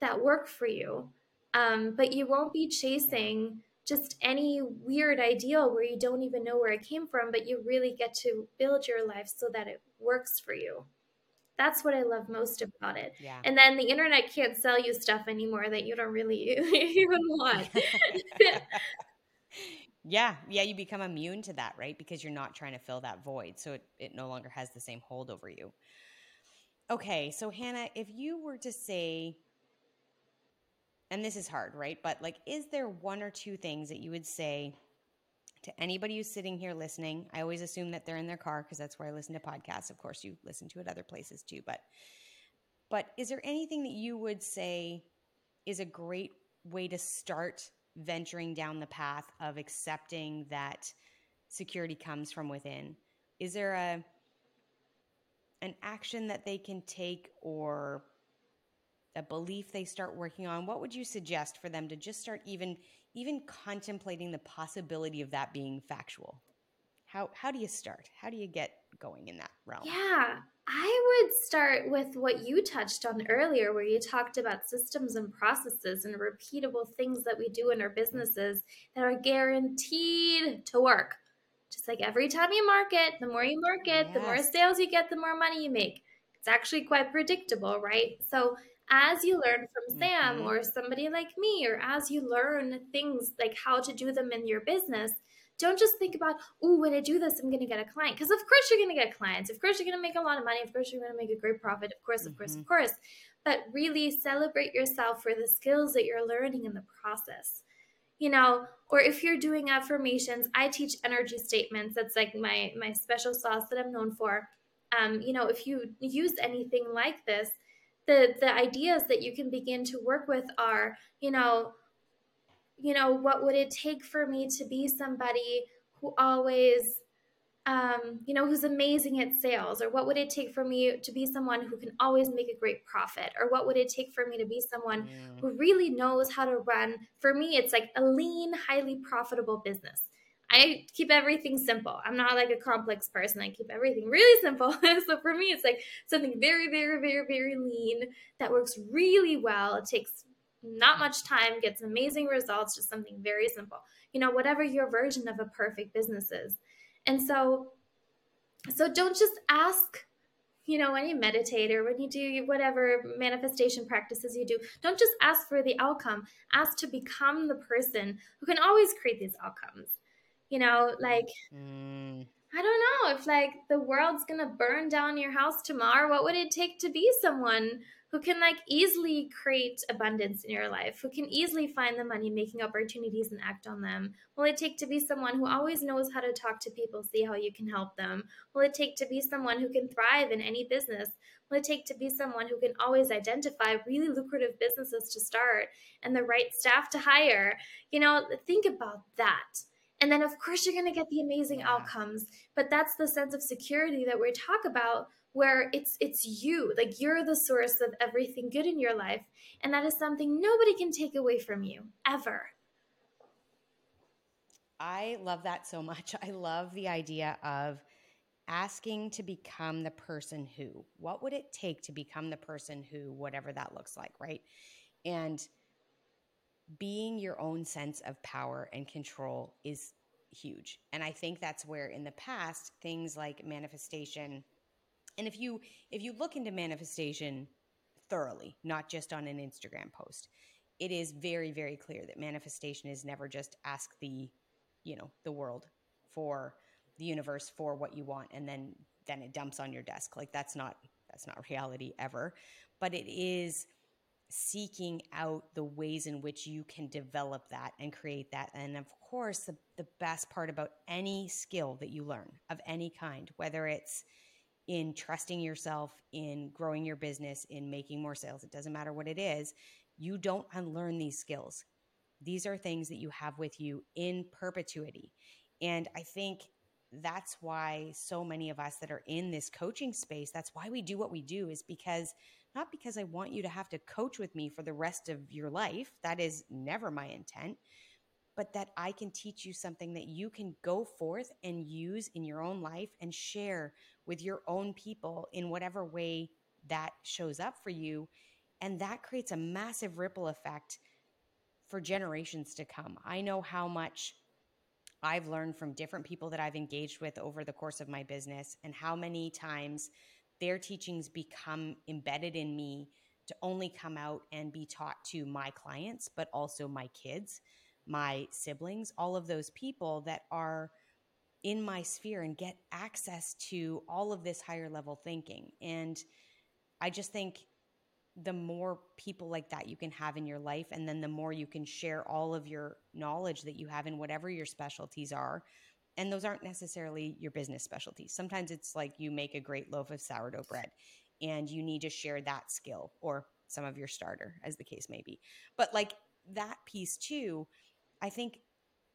that work for you um, but you won't be chasing just any weird ideal where you don't even know where it came from but you really get to build your life so that it works for you that's what I love most about it. Yeah. And then the internet can't sell you stuff anymore that you don't really even want. yeah. Yeah. You become immune to that, right? Because you're not trying to fill that void. So it, it no longer has the same hold over you. Okay. So, Hanna, if you were to say, and this is hard, right? But like, is there one or two things that you would say to anybody who's sitting here listening, I always assume that they're in their car because that's where I listen to podcasts. Of course, you listen to it other places too, but but is there anything that you would say is a great way to start venturing down the path of accepting that security comes from within? Is there a an action that they can take or a belief they start working on? What would you suggest for them to just start even even contemplating the possibility of that being factual? How how do you start? How do you get going in that realm? Yeah i would start with what you touched on earlier where you talked about systems and processes and repeatable things that we do in our businesses that are guaranteed to work. Just like every time you market the more you market yes. the more sales you get the more money you make. It's actually quite predictable right? So as you learn from Sam mm-hmm. or somebody like me, or as you learn things like how to do them in your business, don't just think about, oh, when I do this, I'm going to get a client. Because of course you're going to get clients. Of course you're going to make a lot of money. Of course you're going to make a great profit. Of course, of mm-hmm. course, of mm-hmm. course. But really celebrate yourself for the skills that you're learning in the process. You know, or if you're doing affirmations, I teach energy statements. That's like my my special sauce that I'm known for. Um, you know, if you use anything like this, the the ideas that you can begin to work with are, you know, you know, what would it take for me to be somebody who always, um, you know, who's amazing at sales? Or what would it take for me to be someone who can always make a great profit? Or what would it take for me to be someone yeah. who really knows how to run? For me, it's like a lean, highly profitable business. I keep everything simple. I'm not like a complex person. I keep everything really simple. so for me, it's like something very, very, very, very lean that works really well. It takes not much time, gets amazing results, just something very simple. You know, whatever your version of a perfect business is. And so so don't just ask you know, when you meditate or when you do whatever manifestation practices you do, don't just ask for the outcome. Ask to become the person who can always create these outcomes. You know, like mm. I don't know if like the world's gonna burn down your house tomorrow. What would it take to be someone who can like easily create abundance in your life, who can easily find the money making opportunities and act on them? Will it take to be someone who always knows how to talk to people, see how you can help them? Will it take to be someone who can thrive in any business? Will it take to be someone who can always identify really lucrative businesses to start and the right staff to hire? You know, think about that. And then, of course, you're going to get the amazing yeah. outcomes. But that's the sense of security that we talk about where it's it's you like you're the source of everything good in your life and that is something nobody can take away from you ever i love that so much i love the idea of asking to become the person who what would it take to become the person who whatever that looks like right and being your own sense of power and control is huge and i think that's where in the past things like manifestation and if you if you look into manifestation thoroughly, not just on an Instagram post, it is very very clear that manifestation is never just ask the, you know, the world for the universe for what you want and then then it dumps on your desk. Like that's not that's not reality ever, but it is seeking out the ways in which you can develop that and create that. And of course, the, the best part about any skill that you learn of any kind, whether it's in trusting yourself, in growing your business, in making more sales. It doesn't matter what it is. You don't unlearn these skills. These are things that you have with you in perpetuity. And I think that's why so many of us that are in this coaching space, that's why we do what we do, is because not because I want you to have to coach with me for the rest of your life. That is never my intent but that I can teach you something that you can go forth and use in your own life and share with your own people in whatever way that shows up for you. And that creates a massive ripple effect for generations to come. I know how much I've learned from different people that I've engaged with over the course of my business and how many times their teachings become embedded in me to only come out and be taught to my clients, but also my kids my siblings, all of those people that are in my sphere and get access to all of this higher level thinking. And I just think the more people like that you can have in your life, and then the more you can share all of your knowledge that you have in whatever your specialties are. And those aren't necessarily your business specialties. Sometimes it's like you make a great loaf of sourdough bread and you need to share that skill or some of your starter, as the case may be. But like that piece too, I think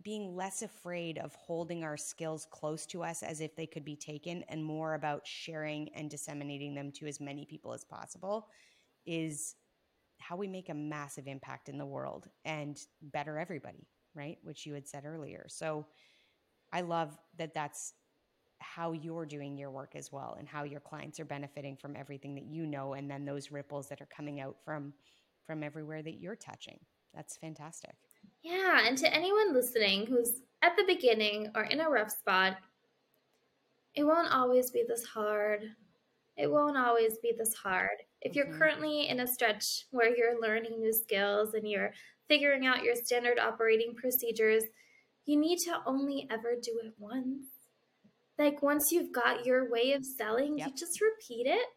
being less afraid of holding our skills close to us as if they could be taken and more about sharing and disseminating them to as many people as possible is how we make a massive impact in the world and better everybody, right? Which you had said earlier. So I love that that's how you're doing your work as well and how your clients are benefiting from everything that you know and then those ripples that are coming out from from everywhere that you're touching. That's fantastic. Yeah, and to anyone listening who's at the beginning or in a rough spot, it won't always be this hard. It won't always be this hard. If you're mm-hmm. currently in a stretch where you're learning new skills and you're figuring out your standard operating procedures, you need to only ever do it once. Like once you've got your way of selling, yep. you just repeat it.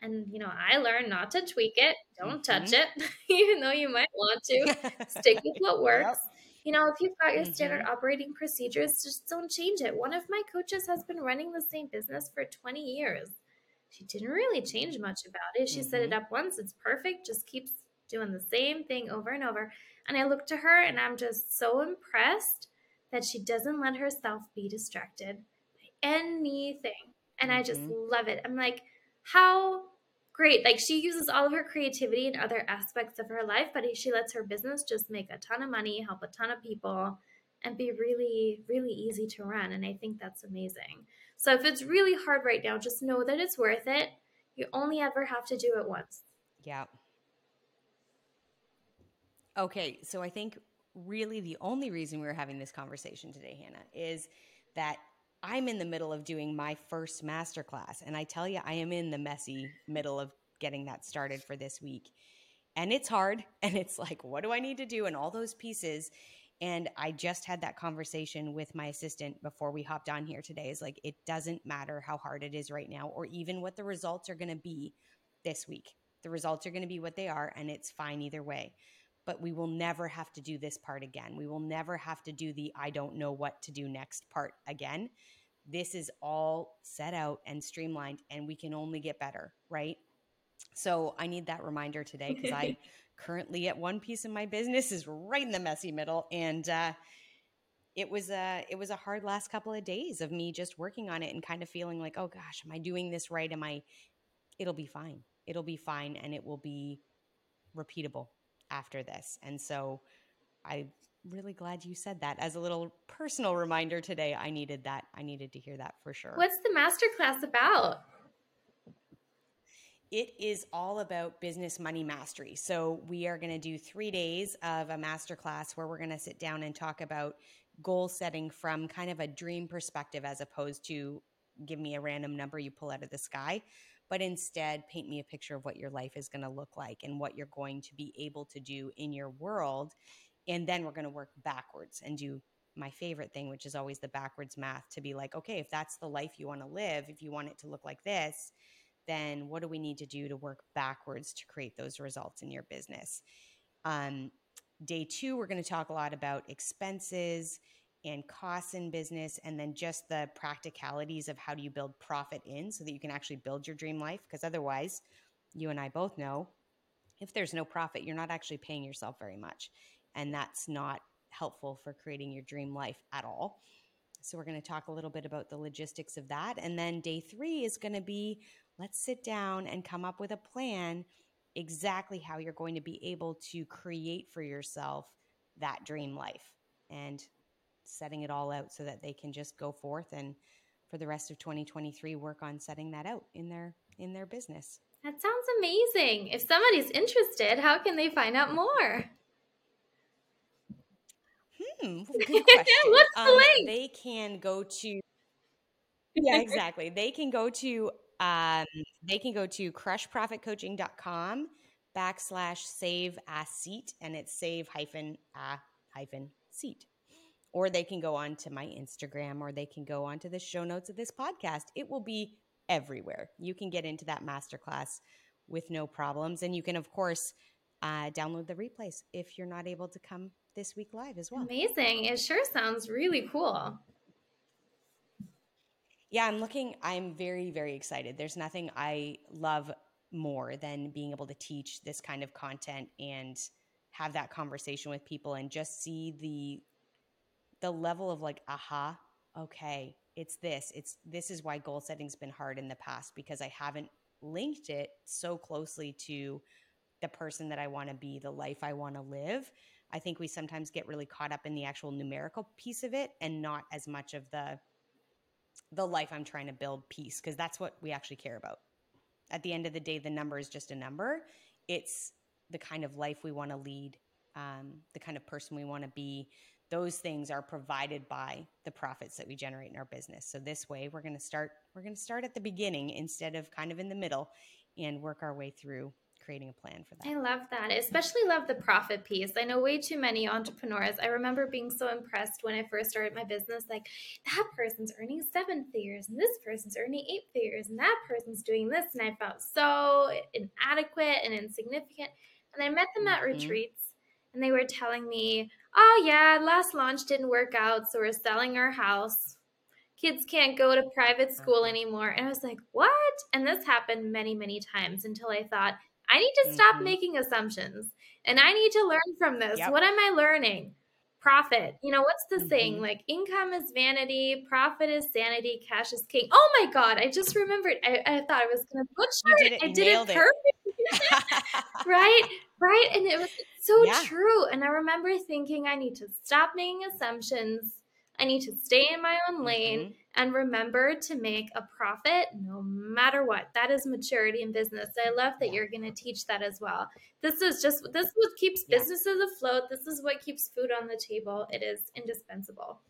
And you know, I learned not to tweak it, don't mm-hmm. touch it, even though you might want to. Stick with what works. Yep. You know, if you've got your mm-hmm. standard operating procedures, just don't change it. One of my coaches has been running the same business for 20 years. She didn't really change much about it. She mm-hmm. set it mm-hmm. up once, it's perfect, just keeps doing the same thing over and over. And I look to her and I'm just so impressed that she doesn't let herself be distracted by anything. And mm-hmm. I just mm-hmm. love it. I'm like, how great. Like she uses all of her creativity in other aspects of her life, but she lets her business just make a ton of money, help a ton of people, and be really, really easy to run. And I think that's amazing. So if it's really hard right now, just know that it's worth it. You only ever have to do it once. Yeah. Okay, so I think really the only reason we are having this conversation today, Hanna, is that I'm in the middle of doing my first masterclass. And I tell you, I am in the messy middle of getting that started for this week. And it's hard. And it's like, what do I need to do? And all those pieces. And I just had that conversation with my assistant before we hopped on here today. Is like, it doesn't matter how hard it is right now, or even what the results are going to be this week. The results are going to be what they are, and it's fine either way but we will never have to do this part again. We will never have to do the I don't know what to do next part again. This is all set out and streamlined, and we can only get better, right? So I need that reminder today because I currently at one piece of my business is right in the messy middle, and uh, it was a it was a hard last couple of days of me just working on it and kind of feeling like, oh gosh, am I doing this right? Am I? It'll be fine. It'll be fine, and it will be repeatable after this. And so I'm really glad you said that. As a little personal reminder today, I needed that. I needed to hear that for sure. What's the masterclass about? It is all about business money mastery. So, we are going to do three days of a masterclass where we're going to sit down and talk about goal setting from kind of a dream perspective as opposed to give me a random number you pull out of the sky but instead paint me a picture of what your life is going to look like and what you're going to be able to do in your world. And then we're going to work backwards and do my favorite thing, which is always the backwards math to be like, okay, if that's the life you want to live, if you want it to look like this, then what do we need to do to work backwards to create those results in your business? Um, day two, we're going to talk a lot about expenses and costs in business and then just the practicalities of how do you build profit in so that you can actually build your dream life because otherwise you and I both know if there's no profit you're not actually paying yourself very much and that's not helpful for creating your dream life at all. So we're going to talk a little bit about the logistics of that and then day 3 is going to be let's sit down and come up with a plan exactly how you're going to be able to create for yourself that dream life. And setting it all out so that they can just go forth and for the rest of 2023 work on setting that out in their in their business. That sounds amazing. If somebody's interested, how can they find out more? Hmm, good question. What's the um, link? They can go to Yeah, exactly. they can go to um, they can go to crushprofitcoaching.com backslash save a seat and it's save hyphen a hyphen seat or they can go on to my Instagram or they can go on to the show notes of this podcast. It will be everywhere. You can get into that masterclass with no problems. And you can, of course, uh, download the replays if you're not able to come this week live as well. Amazing. It sure sounds really cool. Yeah, I'm looking, I'm very, very excited. There's nothing I love more than being able to teach this kind of content and have that conversation with people and just see the the level of like, aha, okay, it's this. It's this is why goal setting's been hard in the past because I haven't linked it so closely to the person that I want to be, the life I want to live. I think we sometimes get really caught up in the actual numerical piece of it and not as much of the the life I'm trying to build piece because that's what we actually care about. At the end of the day, the number is just a number. It's the kind of life we want to lead, um, the kind of person we want to be, those things are provided by the profits that we generate in our business. So this way we're going to start we're going to start at the beginning instead of kind of in the middle and work our way through creating a plan for that. I love that. I especially love the profit piece. I know way too many entrepreneurs. I remember being so impressed when I first started my business like that person's earning seven figures and this person's earning eight figures and that person's doing this and I felt so inadequate and insignificant. And I met them at mm-hmm. retreats and they were telling me, "Oh yeah, last launch didn't work out, so we're selling our house." kids can't go to private school anymore. And I was like, what? And this happened many, many times until I thought, I need to stop mm-hmm. making assumptions and I need to learn from this. Yep. What am I learning? Profit. You know, what's the mm-hmm. saying? Like, income is vanity, profit is sanity, cash is king. Oh my God. I just remembered. I, I thought I was going to butcher it. I did it perfect. right? Right. And it was so yeah. true. And I remember thinking, I need to stop making assumptions I need to stay in my own lane mm-hmm. and remember to make a profit no matter what. That is maturity in business. I love that you're going to teach that as well. This is just this is what keeps yeah. businesses afloat. This is what keeps food on the table. It is indispensable.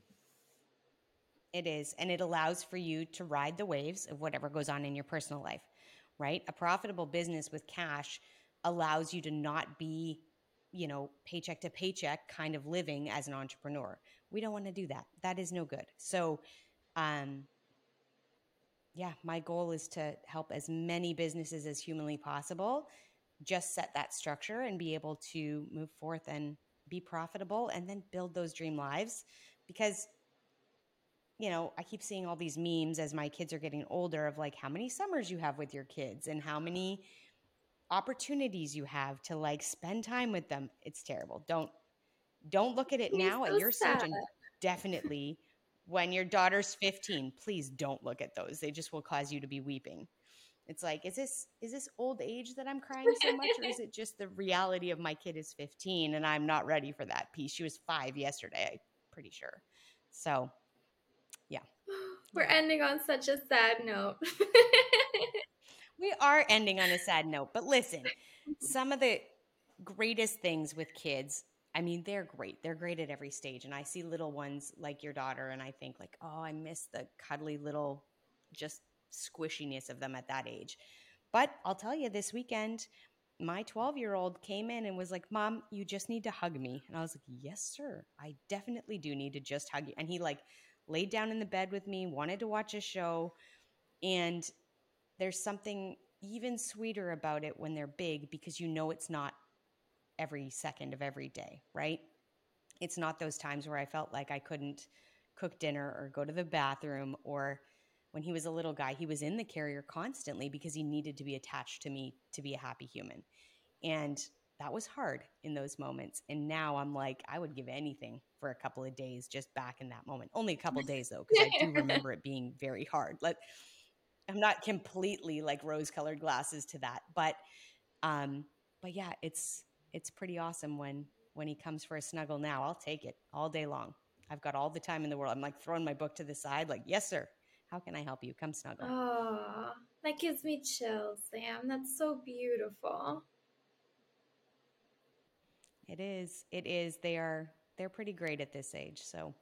It is, and it allows for you to ride the waves of whatever goes on in your personal life, right? A profitable business with cash allows you to not be, you know, paycheck to paycheck kind of living as an entrepreneur we don't want to do that. That is no good. So, um, yeah, my goal is to help as many businesses as humanly possible just set that structure and be able to move forth and be profitable and then build those dream lives because you know i keep seeing all these memes as my kids are getting older of like how many summers you have with your kids and how many opportunities you have to like spend time with them. It's terrible. Don't don't look at it now so at your sad. stage and definitely when your daughter's 15 please don't look at those. They just will cause you to be weeping. It's like is this is this old age that i'm crying so much or is it just the reality of my kid is 15 and i'm not ready for that piece? She was five yesterday i'm pretty sure. So we're ending on such a sad note we are ending on a sad note but listen some of the greatest things with kids I mean, they're great. They're great at every stage. And I see little ones like your daughter, and I think, like, oh, I miss the cuddly little, just squishiness of them at that age. But I'll tell you, this weekend, my 12 year old came in and was like, Mom, you just need to hug me. And I was like, Yes, sir. I definitely do need to just hug you. And he, like, laid down in the bed with me, wanted to watch a show. And there's something even sweeter about it when they're big because you know it's not every second of every day, right? It's not those times where I felt like I couldn't cook dinner or go to the bathroom or when he was a little guy, he was in the carrier constantly because he needed to be attached to me to be a happy human. And that was hard in those moments. And now I'm like, I would give anything for a couple of days just back in that moment. Only a couple days though, because I do remember it being very hard. Like I'm not completely like rose colored glasses to that, but um, but yeah, it's it's pretty awesome when when he comes for a snuggle now. I'll take it all day long. I've got all the time in the world. I'm like throwing my book to the side, like, yes, sir. How can I help you? Come snuggle. Oh, that gives me chills, Sam. That's so beautiful. It is. It is. They are they're pretty great at this age. So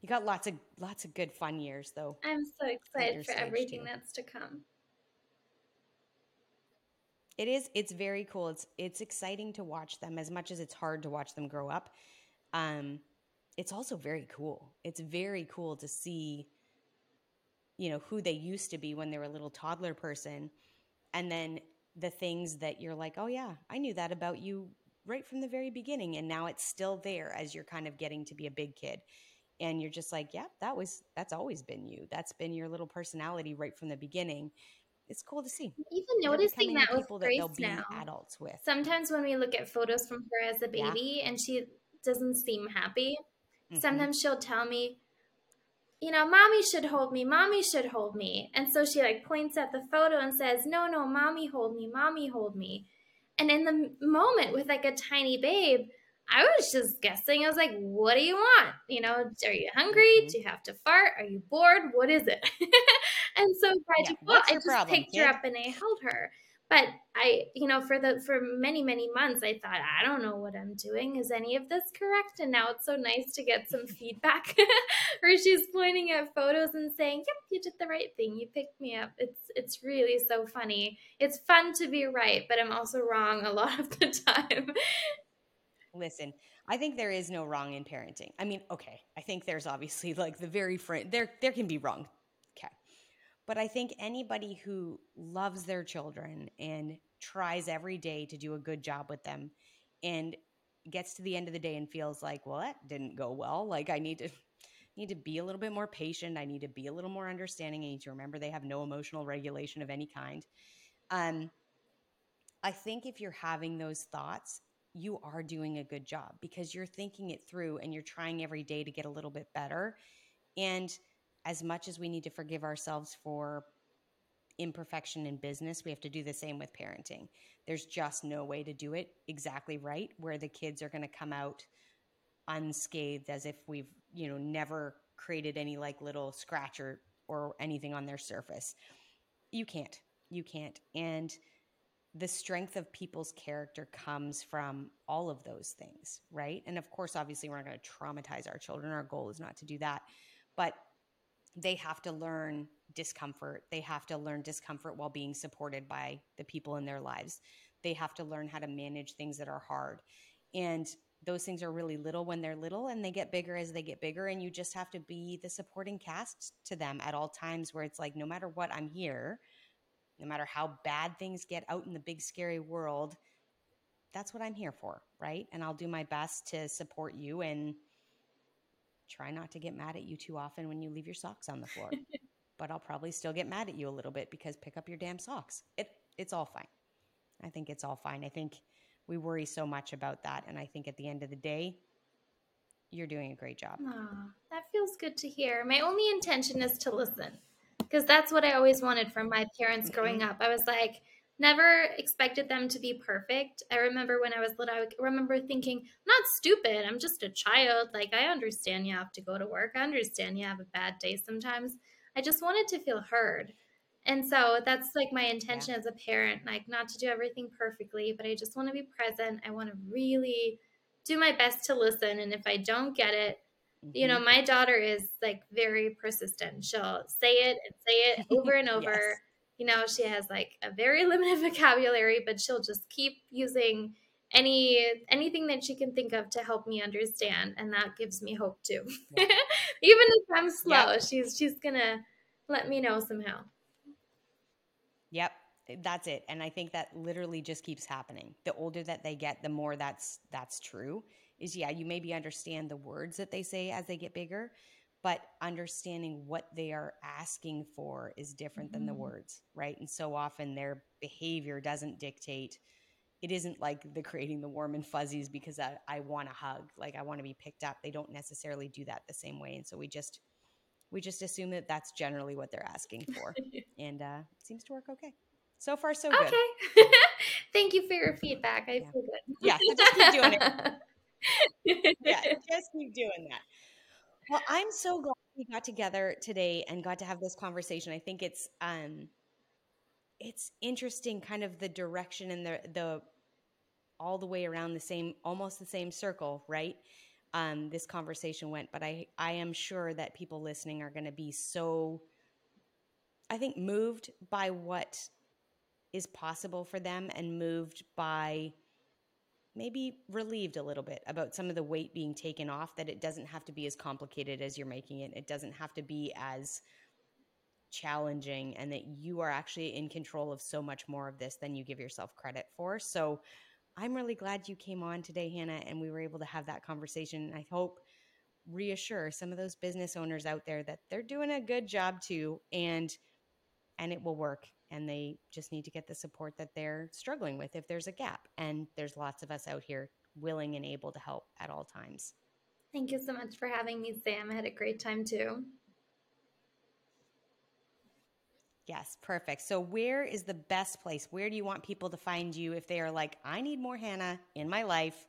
you got lots of lots of good fun years though. I'm so excited for everything too. that's to come. It is. It's very cool. It's it's exciting to watch them as much as it's hard to watch them grow up. Um, it's also very cool. It's very cool to see, you know, who they used to be when they were a little toddler person, and then the things that you're like, oh yeah, I knew that about you right from the very beginning, and now it's still there as you're kind of getting to be a big kid and you're just like, yeah, that was that's always been you. That's been your little personality right from the beginning it's cool to see. Even noticing that with Grace that now. adults with. Sometimes when we look at photos from her as a baby yeah. and she doesn't seem happy, mm-hmm. sometimes she'll tell me, you know, mommy should hold me, mommy should hold me. And so she like points at the photo and says, no, no, mommy hold me, mommy hold me. And in the moment with like a tiny babe, I was just guessing. I was like, what do you want? You know, are you hungry? Mm-hmm. Do you have to fart? Are you bored? What is it? and so by yeah, default, I just problem, picked kid? her up and I held her. But I, you know, for the for many many months, I thought I don't know what I'm doing. Is any of this correct? And now it's so nice to get some feedback, where she's pointing at photos and saying, "Yep, you did the right thing. You picked me up." It's it's really so funny. It's fun to be right, but I'm also wrong a lot of the time. Listen, I think there is no wrong in parenting. I mean, okay, I think there's obviously like the very friend there there can be wrong. But I think anybody who loves their children and tries every day to do a good job with them and gets to the end of the day and feels like, well, that didn't go well. Like I need to need to be a little bit more patient. I need to be a little more understanding. I need to remember they have no emotional regulation of any kind. Um, I think if you're having those thoughts, you are doing a good job because you're thinking it through and you're trying every day to get a little bit better. And as much as we need to forgive ourselves for imperfection in business, we have to do the same with parenting. There's just no way to do it exactly right where the kids are going to come out unscathed as if we've, you know, never created any like little scratch or, or anything on their surface. You can't. You can't. And the strength of people's character comes from all of those things, right? And of course, obviously, we're not going to traumatize our children. Our goal is not to do that. But they have to learn discomfort. They have to learn discomfort while being supported by the people in their lives. They have to learn how to manage things that are hard. And those things are really little when they're little and they get bigger as they get bigger. And you just have to be the supporting cast to them at all times where it's like, no matter what, I'm here no matter how bad things get out in the big scary world, that's what I'm here for, right? And I'll do my best to support you and try not to get mad at you too often when you leave your socks on the floor. but I'll probably still get mad at you a little bit because pick up your damn socks. It it's all fine. I think it's all fine. I think we worry so much about that and I think at the end of the day you're doing a great job. Aww, that feels good to hear. My only intention is to listen because that's what I always wanted from my parents growing up. I was like, never expected them to be perfect. I remember when I was little, I remember thinking, not stupid, I'm just a child. Like, I understand you have to go to work, I understand you have a bad day sometimes. I just wanted to feel heard. And so that's like my intention yeah. as a parent, like not to do everything perfectly, but I just want to be present. I want to really do my best to listen. And if I don't get it, Mm-hmm. You know, mm-hmm. my daughter is like very persistent. She'll say it and say it over and over. yes. You know, she has like a very limited vocabulary, but she'll just keep using any anything that she can think of to help me understand and that gives me hope too. Yeah. even if i'm slow yep. she's she's gonna let me know somehow. Yep. That's it. And i think that literally just keeps happening. The older that they get the more that's that's true is yeah, you maybe understand the words that they say as they get bigger, but understanding what they are asking for is different mm-hmm. than the mm-hmm. words, right? And so often their behavior doesn't dictate. It isn't like the creating the warm and fuzzies because I, I want a hug, like I want to be picked up. They don't necessarily do that the same way, and so we just we just assume that that's generally what they're asking for, and uh, it seems to work okay. So far, so good. Okay. Thank you for your feedback. I yeah. feel good. Yeah, so just keep doing it. yeah, just keep doing that. Well, I'm so glad we got together today and got to have this conversation. I think it's um it's interesting kind of the direction and the the all the way around the same almost the same circle, right? Um, this conversation went, but I I am sure that people listening are going to be so I think moved by what is possible for them and moved by maybe relieved a little bit about some of the weight being taken off that it doesn't have to be as complicated as you're making it. It doesn't have to be as challenging and that you are actually in control of so much more of this than you give yourself credit for. So i'm really glad you came on today hanna and we were able to have that conversation. I hope reassure some of those business owners out there that they're doing a good job too and and it will work and they just need to get the support that they're struggling with if there's a gap. And there's lots of us out here willing and able to help at all times. Thank you so much for having me, Sam. I had a great time too. Yes, perfect. So, where is the best place? Where do you want people to find you if they are like, I need more Hanna in my life?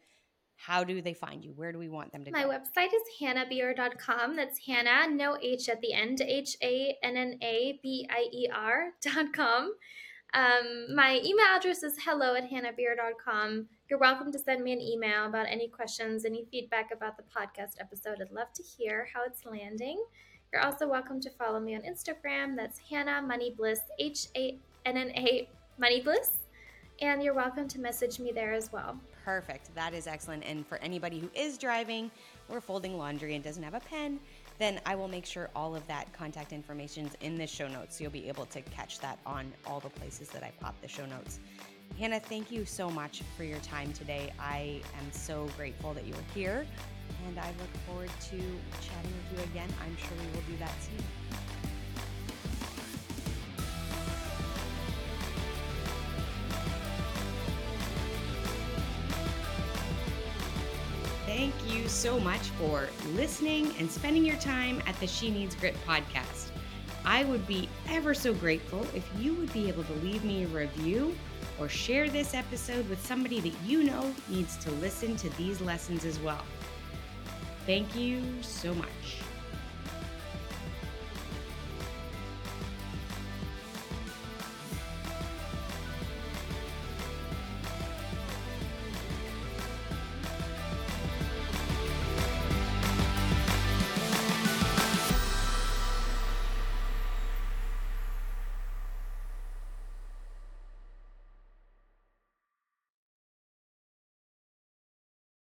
How do they find you? Where do we want them to My go? My website is hannabier.com. That's Hanna, no H at the end, H A N N A B I E R.com. Um, my email address is hello at hannabier.com. You're welcome to send me an email about any questions, any feedback about the podcast episode. I'd love to hear how it's landing. You're also welcome to follow me on Instagram. That's Hanna Money Bliss, H A N N A Money Bliss. And you're welcome to message me there as well. Perfect. That is excellent. And for anybody who is driving or folding laundry and doesn't have a pen, then I will make sure all of that contact information is in the show notes. So you'll be able to catch that on all the places that I pop the show notes. Hanna, thank you so much for your time today. I am so grateful that you were here, and I look forward to chatting with you again. I'm sure we will do that soon. You so much for listening and spending your time at the She Needs Grit podcast. I would be ever so grateful if you would be able to leave me a review or share this episode with somebody that you know needs to listen to these lessons as well. Thank you so much.